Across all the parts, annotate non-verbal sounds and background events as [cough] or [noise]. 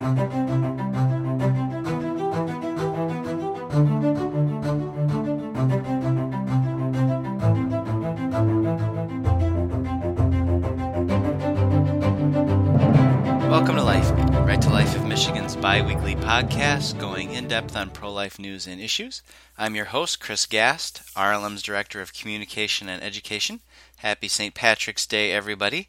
Welcome to Life Right to Life of Michigan's bi weekly podcast going in depth on pro life news and issues. I'm your host, Chris Gast, RLM's Director of Communication and Education. Happy St. Patrick's Day, everybody.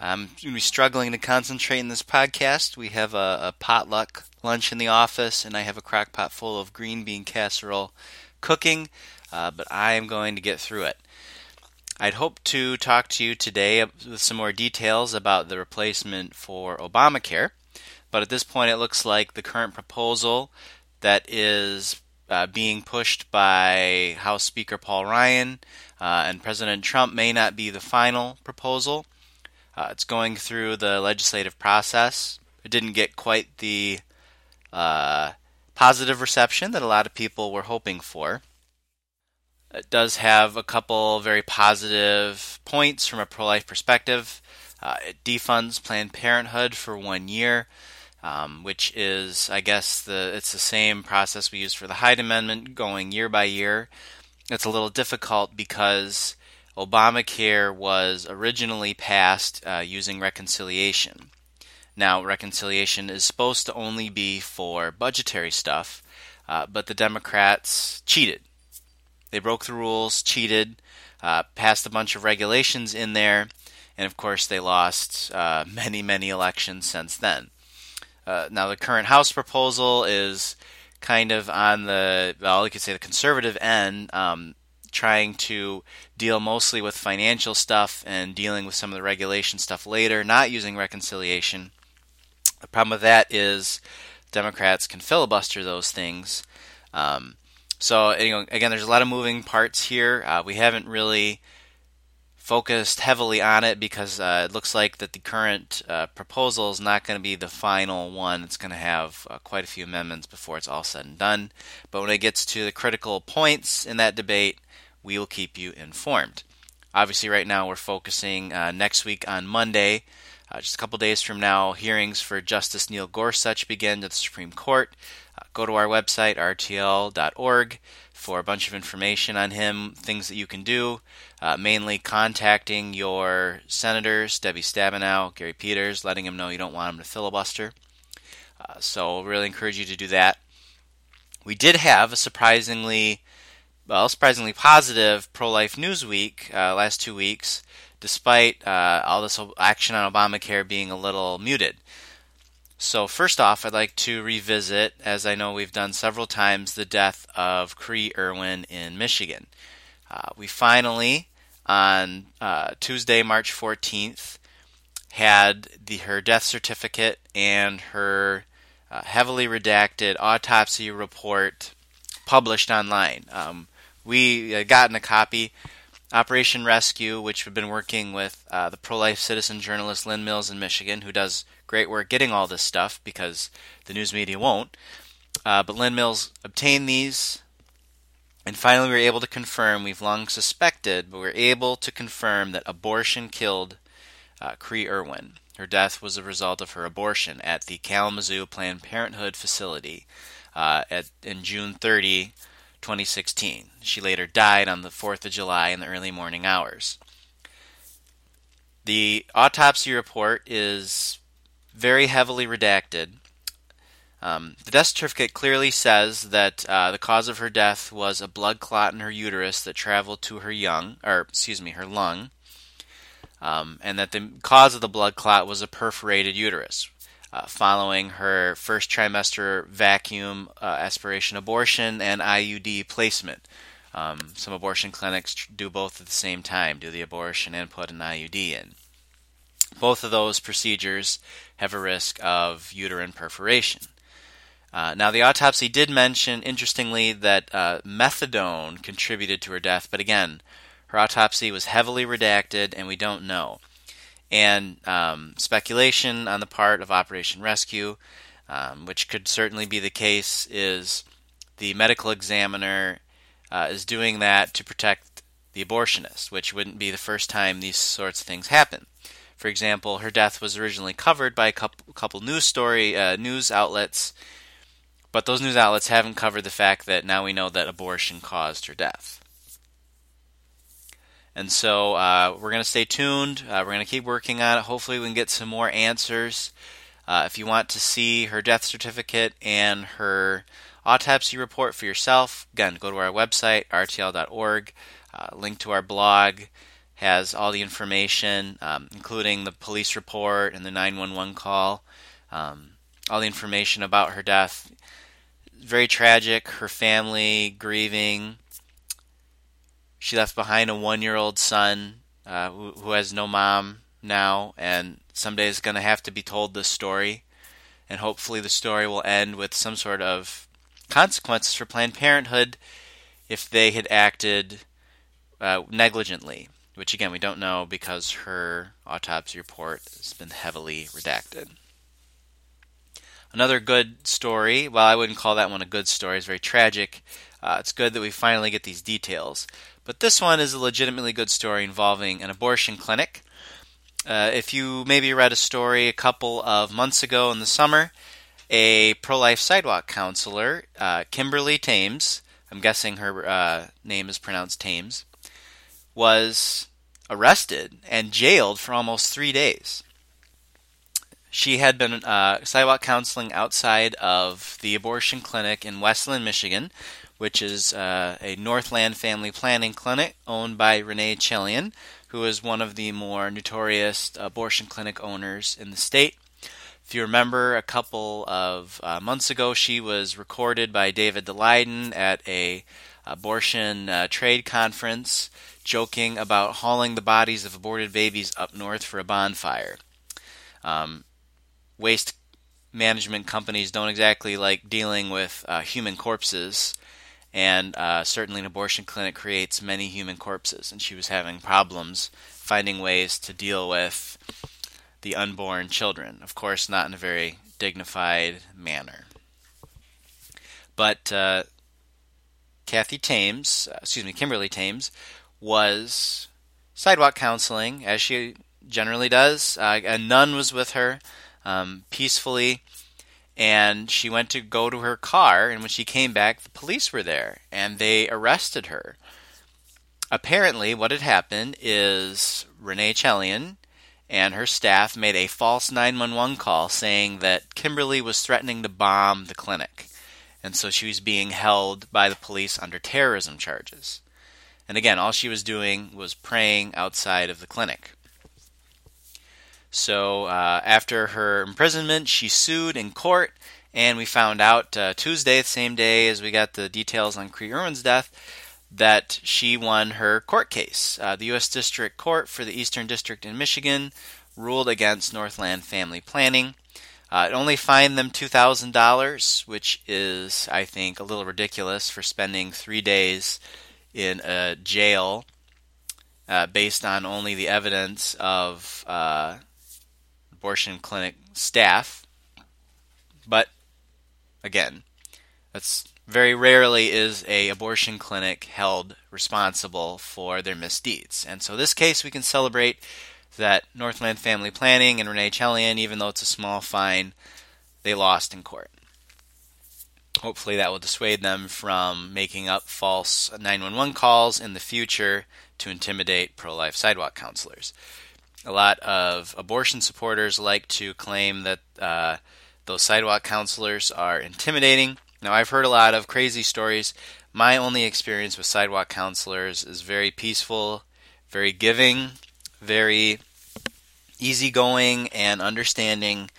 I'm going to be struggling to concentrate in this podcast. We have a, a potluck lunch in the office, and I have a crock pot full of green bean casserole cooking, uh, but I am going to get through it. I'd hope to talk to you today with some more details about the replacement for Obamacare, but at this point it looks like the current proposal that is uh, being pushed by House Speaker Paul Ryan uh, and President Trump may not be the final proposal. Uh, it's going through the legislative process. It didn't get quite the uh, positive reception that a lot of people were hoping for. It does have a couple very positive points from a pro life perspective. Uh, it defunds Planned Parenthood for one year, um, which is, I guess, the it's the same process we used for the Hyde Amendment, going year by year. It's a little difficult because Obamacare was originally passed uh, using reconciliation. Now, reconciliation is supposed to only be for budgetary stuff, uh, but the Democrats cheated they broke the rules, cheated, uh, passed a bunch of regulations in there, and of course they lost uh, [laughs] many, many elections since then. Uh, now the current House proposal is kind of on the well, you could say the conservative end, um, trying to deal mostly with financial stuff and dealing with some of the regulation stuff later, not using reconciliation. The problem with that is Democrats can filibuster those things. Um, so you know, again, there's a lot of moving parts here. Uh, we haven't really focused heavily on it because uh, it looks like that the current uh, proposal is not going to be the final one. It's going to have uh, quite a few amendments before it's all said and done. But when it gets to the critical points in that debate, we will keep you informed. Obviously, right now we're focusing uh, next week on Monday. Uh, just a couple days from now, hearings for Justice Neil Gorsuch begin at the Supreme Court. Go to our website, rtl.org, for a bunch of information on him, things that you can do, uh, mainly contacting your senators, Debbie Stabenow, Gary Peters, letting them know you don't want him to filibuster. Uh, so, really encourage you to do that. We did have a surprisingly, well, surprisingly positive pro life news week uh, last two weeks, despite uh, all this action on Obamacare being a little muted. So, first off, I'd like to revisit, as I know we've done several times, the death of Cree Erwin in Michigan. Uh, we finally, on uh, Tuesday, March 14th, had the, her death certificate and her uh, heavily redacted autopsy report published online. Um, we had gotten a copy. Operation Rescue, which we've been working with uh, the pro life citizen journalist Lynn Mills in Michigan, who does great work getting all this stuff because the news media won't. Uh, but Lynn Mills obtained these, and finally we were able to confirm we've long suspected, but we are able to confirm that abortion killed uh, Cree Erwin. Her death was a result of her abortion at the Kalamazoo Planned Parenthood facility uh, at, in June 30, 2016. She later died on the 4th of July in the early morning hours. The autopsy report is very heavily redacted. Um, the death certificate clearly says that uh, the cause of her death was a blood clot in her uterus that traveled to her young, or excuse me, her lung, um, and that the cause of the blood clot was a perforated uterus. Uh, following her first trimester vacuum uh, aspiration abortion and IUD placement. Um, some abortion clinics do both at the same time, do the abortion and put an IUD in. Both of those procedures have a risk of uterine perforation. Uh, now, the autopsy did mention, interestingly, that uh, methadone contributed to her death, but again, her autopsy was heavily redacted, and we don't know. And um, speculation on the part of Operation Rescue, um, which could certainly be the case, is the medical examiner uh, is doing that to protect the abortionist, which wouldn't be the first time these sorts of things happen. For example, her death was originally covered by a couple, couple news story uh, news outlets, but those news outlets haven't covered the fact that now we know that abortion caused her death. And so uh, we're going to stay tuned. Uh, we're going to keep working on it. Hopefully, we can get some more answers. Uh, if you want to see her death certificate and her autopsy report for yourself, again, go to our website, rtl.org. Uh, link to our blog has all the information, um, including the police report and the 911 call, um, all the information about her death. Very tragic. Her family grieving she left behind a one year old son uh, who, who, has no mom now, and someday is going to have to be told this story. And hopefully, the story will end with some sort of consequences for Planned Parenthood if they had acted uh, negligently, which again, we don't know because her autopsy report has been heavily redacted. Another good story, well, I wouldn't call that one a good story, it's very tragic. Uh, it's good that we finally get these details. But this one is a legitimately good story involving an abortion clinic. Uh, if you maybe read a story a couple of months ago in the summer, a pro life sidewalk counselor, uh, Kimberly Thames, I'm guessing her uh, name is pronounced Thames, was arrested and jailed for almost three days. She had been uh, sidewalk counseling outside of the abortion clinic in Westland, Michigan, which is uh, a Northland family planning clinic owned by Renee Chelian, who is one of the more notorious abortion clinic owners in the state. If you remember, a couple of uh, months ago, she was recorded by David Daleiden at a abortion uh, trade conference, joking about hauling the bodies of aborted babies up north for a bonfire. Um, waste management companies don't exactly like dealing with uh, human corpses, and uh, certainly an abortion clinic creates many human corpses, and she was having problems finding ways to deal with the unborn children. Of course, not in a very dignified manner. But uh, Kathy Thames, uh, excuse me, Kimberly Thames, was sidewalk counseling, as she generally does. Uh, a nun was with her um, peacefully and she went to go to her car and when she came back the police were there and they arrested her apparently what had happened is renee Chelian and her staff made a false 911 call saying that kimberly was threatening to bomb the clinic and so she was being held by the police under terrorism charges and again all she was doing was praying outside of the clinic so uh, after her imprisonment, she sued in court, and we found out uh, Tuesday, the same day as we got the details on Cree Erwin's death, that she won her court case. Uh, the U.S. District Court for the Eastern District in Michigan ruled against Northland Family Planning. Uh, it only fined them $2,000, which is, I think, a little ridiculous for spending three days in a jail uh, based on only the evidence of uh, abortion clinic staff. But again, that's very rarely is a abortion clinic held responsible for their misdeeds. And so this case we can celebrate that Northland Family Planning and Renee Chelian, even though it's a small fine, they lost in court. Hopefully that will dissuade them from making up false 911 calls in the future to intimidate pro-life sidewalk counselors a lot of abortion supporters like to claim that uh, those sidewalk counselors are intimidating. Now, I've heard a lot of crazy stories. My only experience with sidewalk counselors is very peaceful, very giving, very easygoing, and understanding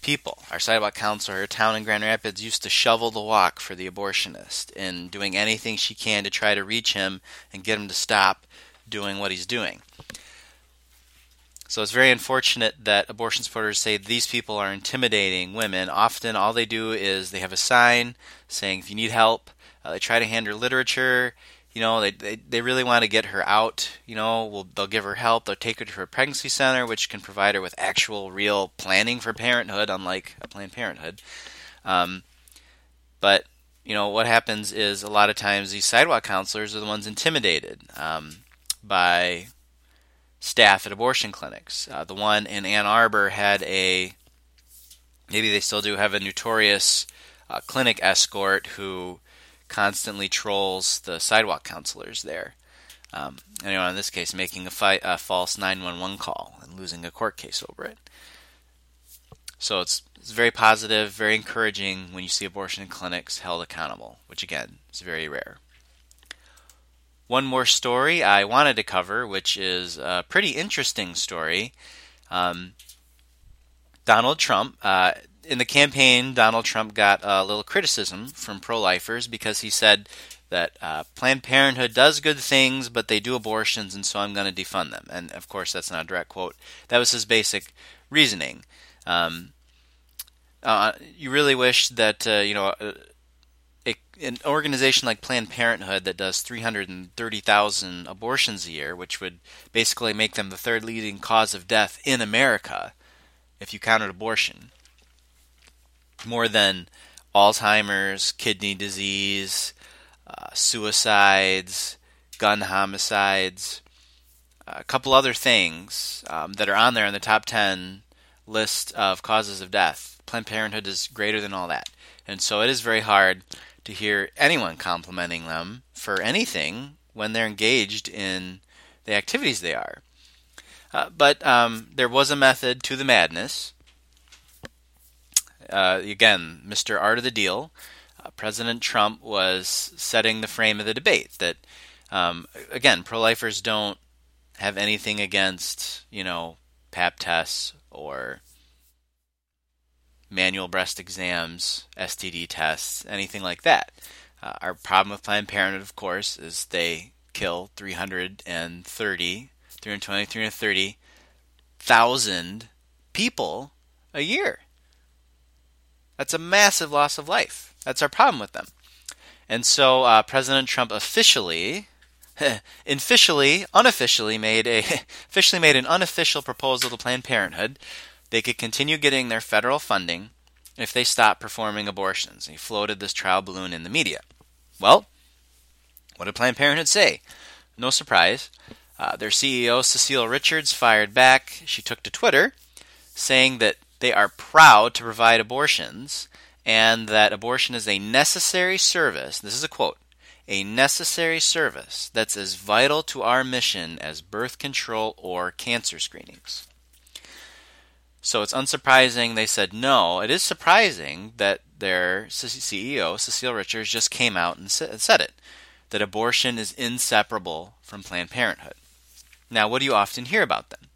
people. Our sidewalk counselor, her town in Grand Rapids, used to shovel the walk for the abortionist and doing anything she can to try to reach him and get him to stop doing what he's doing. So it's very unfortunate that abortion supporters say these people are intimidating women. Often, all they do is they have a sign saying, if you need help, uh, they try to hand her literature. You know, they, they, they really want to get her out. You know, we'll, they'll give her help. They'll take her to her pregnancy center, which can provide her with actual, real planning for parenthood, unlike a Planned Parenthood. Um, but you know what happens is a lot of times these sidewalk counselors are the ones intimidated um, by staff at abortion clinics. Uh, the one in Ann Arbor had a, maybe they still do have a notorious uh, clinic escort who constantly trolls the sidewalk counselors there. Um, anyway, in this case, making a, fi- a false 911 call and losing a court case over it. So it's, it's very positive, very encouraging when you see abortion clinics held accountable, which again is very rare. One more story I wanted to cover, which is a pretty interesting story. Um, Donald Trump, uh, in the campaign, Donald Trump got a little criticism from pro lifers because he said that uh, Planned Parenthood does good things, but they do abortions, and so I'm going to defund them. And of course, that's not a direct quote. That was his basic reasoning. Um, uh, you really wish that uh, you know a, a, an organization like Planned Parenthood that does 330,000 abortions a year, which would basically make them the third leading cause of death in America, if you counted abortion, more than Alzheimer's, kidney disease, uh, suicides, gun homicides, a couple other things um, that are on there in the top 10 list of causes of death. Planned Parenthood is greater than all that. And so it is very hard to hear anyone complimenting them for anything when they're engaged in the activities they are. Uh, but um, there was a method to the madness. Uh, again, Mr. Art of the Deal uh, President Trump was setting the frame of the debate that, um, again, pro lifers don't have anything against, you know, pap tests or manual breast exams, STD tests, anything like that. Uh, our problem with Planned Parenthood, of course, is they kill 330, 320, 330,000 people a year. That's a massive loss of life. That's our problem with them. And so uh, President Trump officially, [laughs] officially, unofficially made a [laughs] officially made an unofficial proposal to Planned Parenthood. They could continue getting their federal funding if they stop performing abortions. He floated this trial balloon in the media. Well, what did Planned Parenthood say? No surprise. Uh, their CEO, Cecile Richards, fired back. She took to Twitter saying that they are proud to provide abortions and that abortion is a necessary service. This is a quote a necessary service that's as vital to our mission as birth control or cancer screenings. So it's unsurprising they said no. It is surprising that their CEO, Cecile Richards, just came out and said it that abortion is inseparable from Planned Parenthood. Now, what do you often hear about them?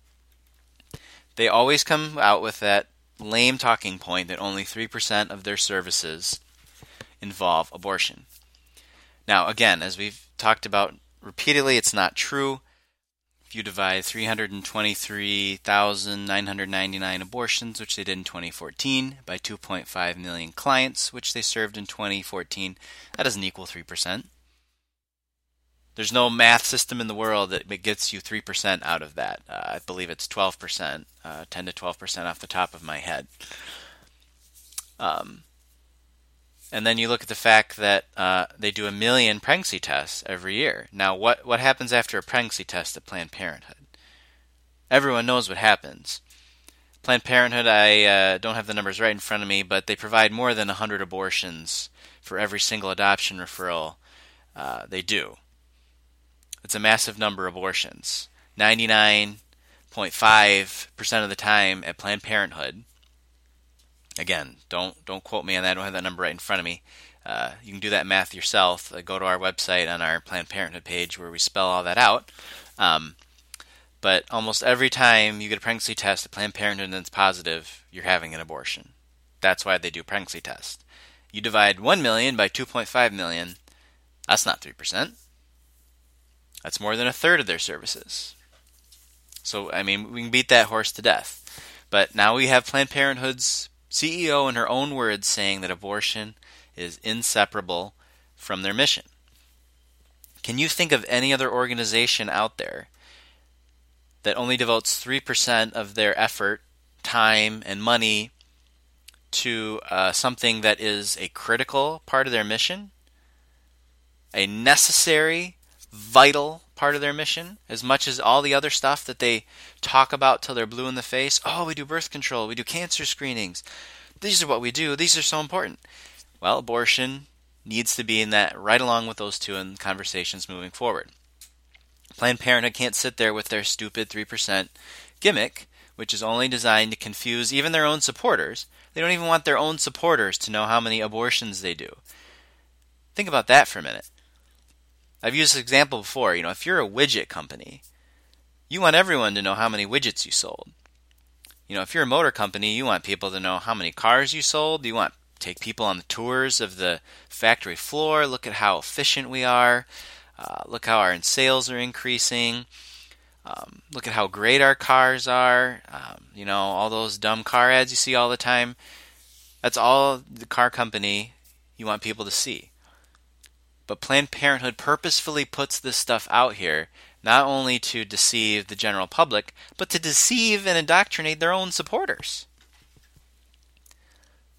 They always come out with that lame talking point that only 3% of their services involve abortion. Now, again, as we've talked about repeatedly, it's not true. If you divide 323,999 abortions, which they did in 2014, by 2.5 million clients, which they served in 2014, that doesn't equal 3%. There's no math system in the world that gets you 3% out of that. Uh, I believe it's 12%, uh, 10 to 12% off the top of my head. Um, and then you look at the fact that uh, they do a million pregnancy tests every year. Now, what, what happens after a pregnancy test at Planned Parenthood? Everyone knows what happens. Planned Parenthood, I uh, don't have the numbers right in front of me, but they provide more than 100 abortions for every single adoption referral uh, they do. It's a massive number of abortions. 99.5% of the time at Planned Parenthood. Again, don't don't quote me on that. I don't have that number right in front of me. Uh, you can do that math yourself. Uh, go to our website on our Planned Parenthood page where we spell all that out. Um, but almost every time you get a pregnancy test at Planned Parenthood and it's positive, you're having an abortion. That's why they do pregnancy tests. You divide 1 million by 2.5 million, that's not 3%. That's more than a third of their services. So, I mean, we can beat that horse to death. But now we have Planned Parenthood's CEO, in her own words, saying that abortion is inseparable from their mission. Can you think of any other organization out there that only devotes 3% of their effort, time, and money to uh, something that is a critical part of their mission? A necessary vital part of their mission as much as all the other stuff that they talk about till they're blue in the face. Oh, we do birth control, we do cancer screenings. These are what we do. These are so important. Well, abortion needs to be in that right along with those two in conversations moving forward. Planned Parenthood can't sit there with their stupid 3% gimmick, which is only designed to confuse even their own supporters. They don't even want their own supporters to know how many abortions they do. Think about that for a minute. I've used this example before. You know, if you're a widget company, you want everyone to know how many widgets you sold. You know, if you're a motor company, you want people to know how many cars you sold. You want take people on the tours of the factory floor, look at how efficient we are, uh, look how our sales are increasing, um, look at how great our cars are. Um, you know, all those dumb car ads you see all the time. That's all the car company you want people to see. But Planned Parenthood purposefully puts this stuff out here not only to deceive the general public, but to deceive and indoctrinate their own supporters.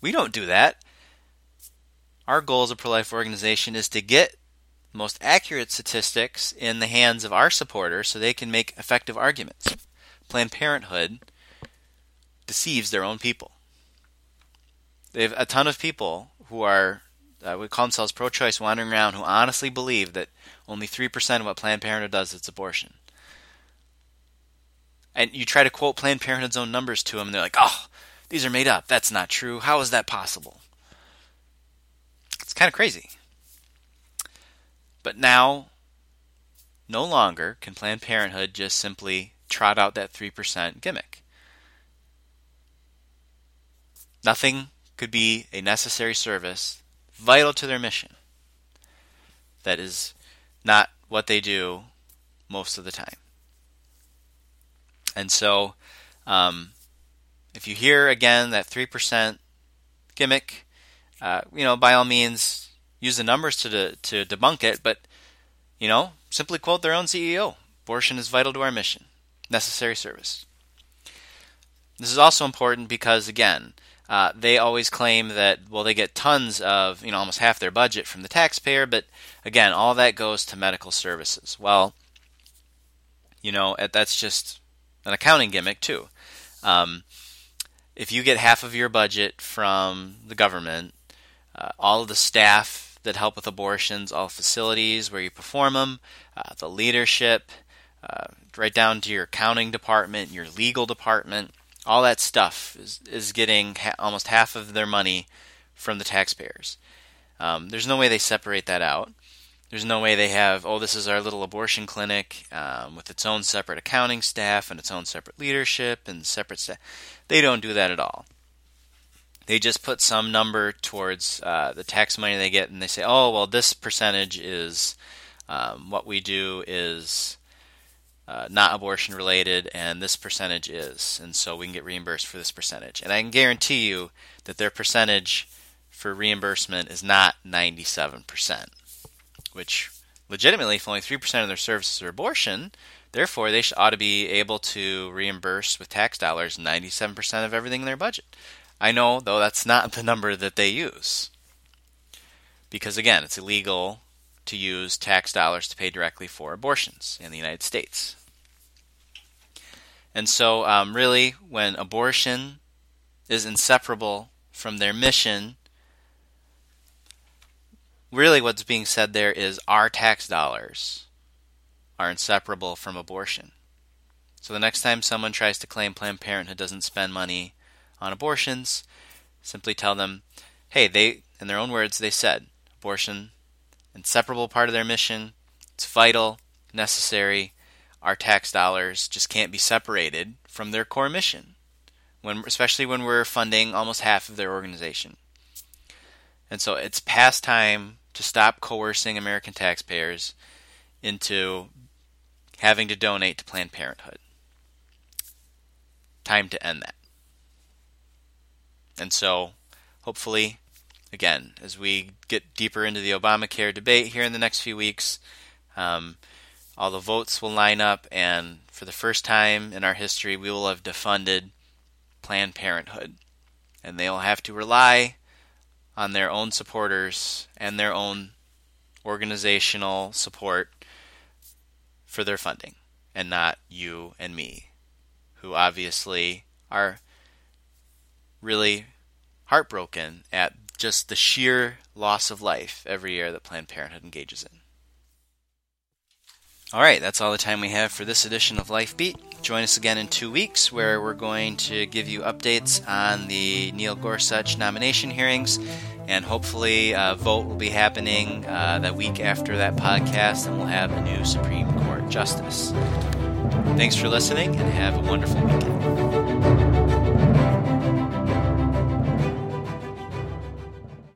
We don't do that. Our goal as a pro life organization is to get most accurate statistics in the hands of our supporters so they can make effective arguments. Planned Parenthood deceives their own people. They have a ton of people who are, uh, we call themselves pro choice, wandering around who honestly believe that only 3% of what Planned Parenthood does is abortion. And you try to quote Planned Parenthood's own numbers to them, and they're like, oh, these are made up. That's not true. How is that possible? It's kind of crazy. But now, no longer can Planned Parenthood just simply trot out that 3% gimmick. Nothing could be a necessary service vital to their mission that is not what they do most of the time. And so, um, if you hear again that 3% gimmick, uh, you know, by all means, use the numbers to, de- to debunk it, but, you know, simply quote their own CEO abortion is vital to our mission, necessary service. This is also important because, again, uh, they always claim that, well, they get tons of, you know, almost half their budget from the taxpayer, but again, all that goes to medical services. Well, you know, that's just an accounting gimmick, too. Um, if you get half of your budget from the government, uh, all of the staff that help with abortions, all facilities where you perform them, uh, the leadership, uh, right down to your accounting department, your legal department, all that stuff is, is getting ha- almost half of their money from the taxpayers. Um, there's no way they separate that out. There's no way they have, oh, this is our little abortion clinic um, with its own separate accounting staff and its own separate leadership and separate staff. They don't do that at all. They just put some number towards uh, the tax money they get, and they say, oh, well, this percentage is um, what we do is uh, not abortion related, and this percentage is, and so we can get reimbursed for this percentage. And I can guarantee you that their percentage for reimbursement is not 97% which legitimately, if only 3% of their services are abortion, therefore they should, ought to be able to reimburse with tax dollars 97% of everything in their budget. I know, though, that's not the number that they use. Because again, it's illegal to use tax dollars to pay directly for abortions in the United States. And so, um, really, when abortion is inseparable from their mission really what's being said there is our tax dollars are inseparable from abortion. So the next time someone tries to claim Planned Parenthood doesn't spend money on abortions, simply tell them, hey, they, in their own words, they said abortion, inseparable part of their mission, it's vital, necessary. Our tax dollars just can't be separated from their core mission, when, especially when we're funding almost half of their organization. And so it's past time to stop coercing American taxpayers into having to donate to Planned Parenthood. Time to end that. And so, hopefully, again, as we get deeper into the Obamacare debate here in the next few weeks, um, all the votes will line up, and for the first time in our history, we will have defunded Planned Parenthood. And they'll have to rely on their own supporters and their own organizational support for their funding and not you and me, who obviously are really heartbroken at just the sheer loss of life every year that Planned Parenthood engages in. All right, that's all the time we have for this edition of Life Beat. Join us again in two weeks where we're going to give you updates on the Neil Gorsuch nomination hearings, and hopefully, a vote will be happening uh, the week after that podcast, and we'll have a new Supreme Court justice. Thanks for listening, and have a wonderful weekend.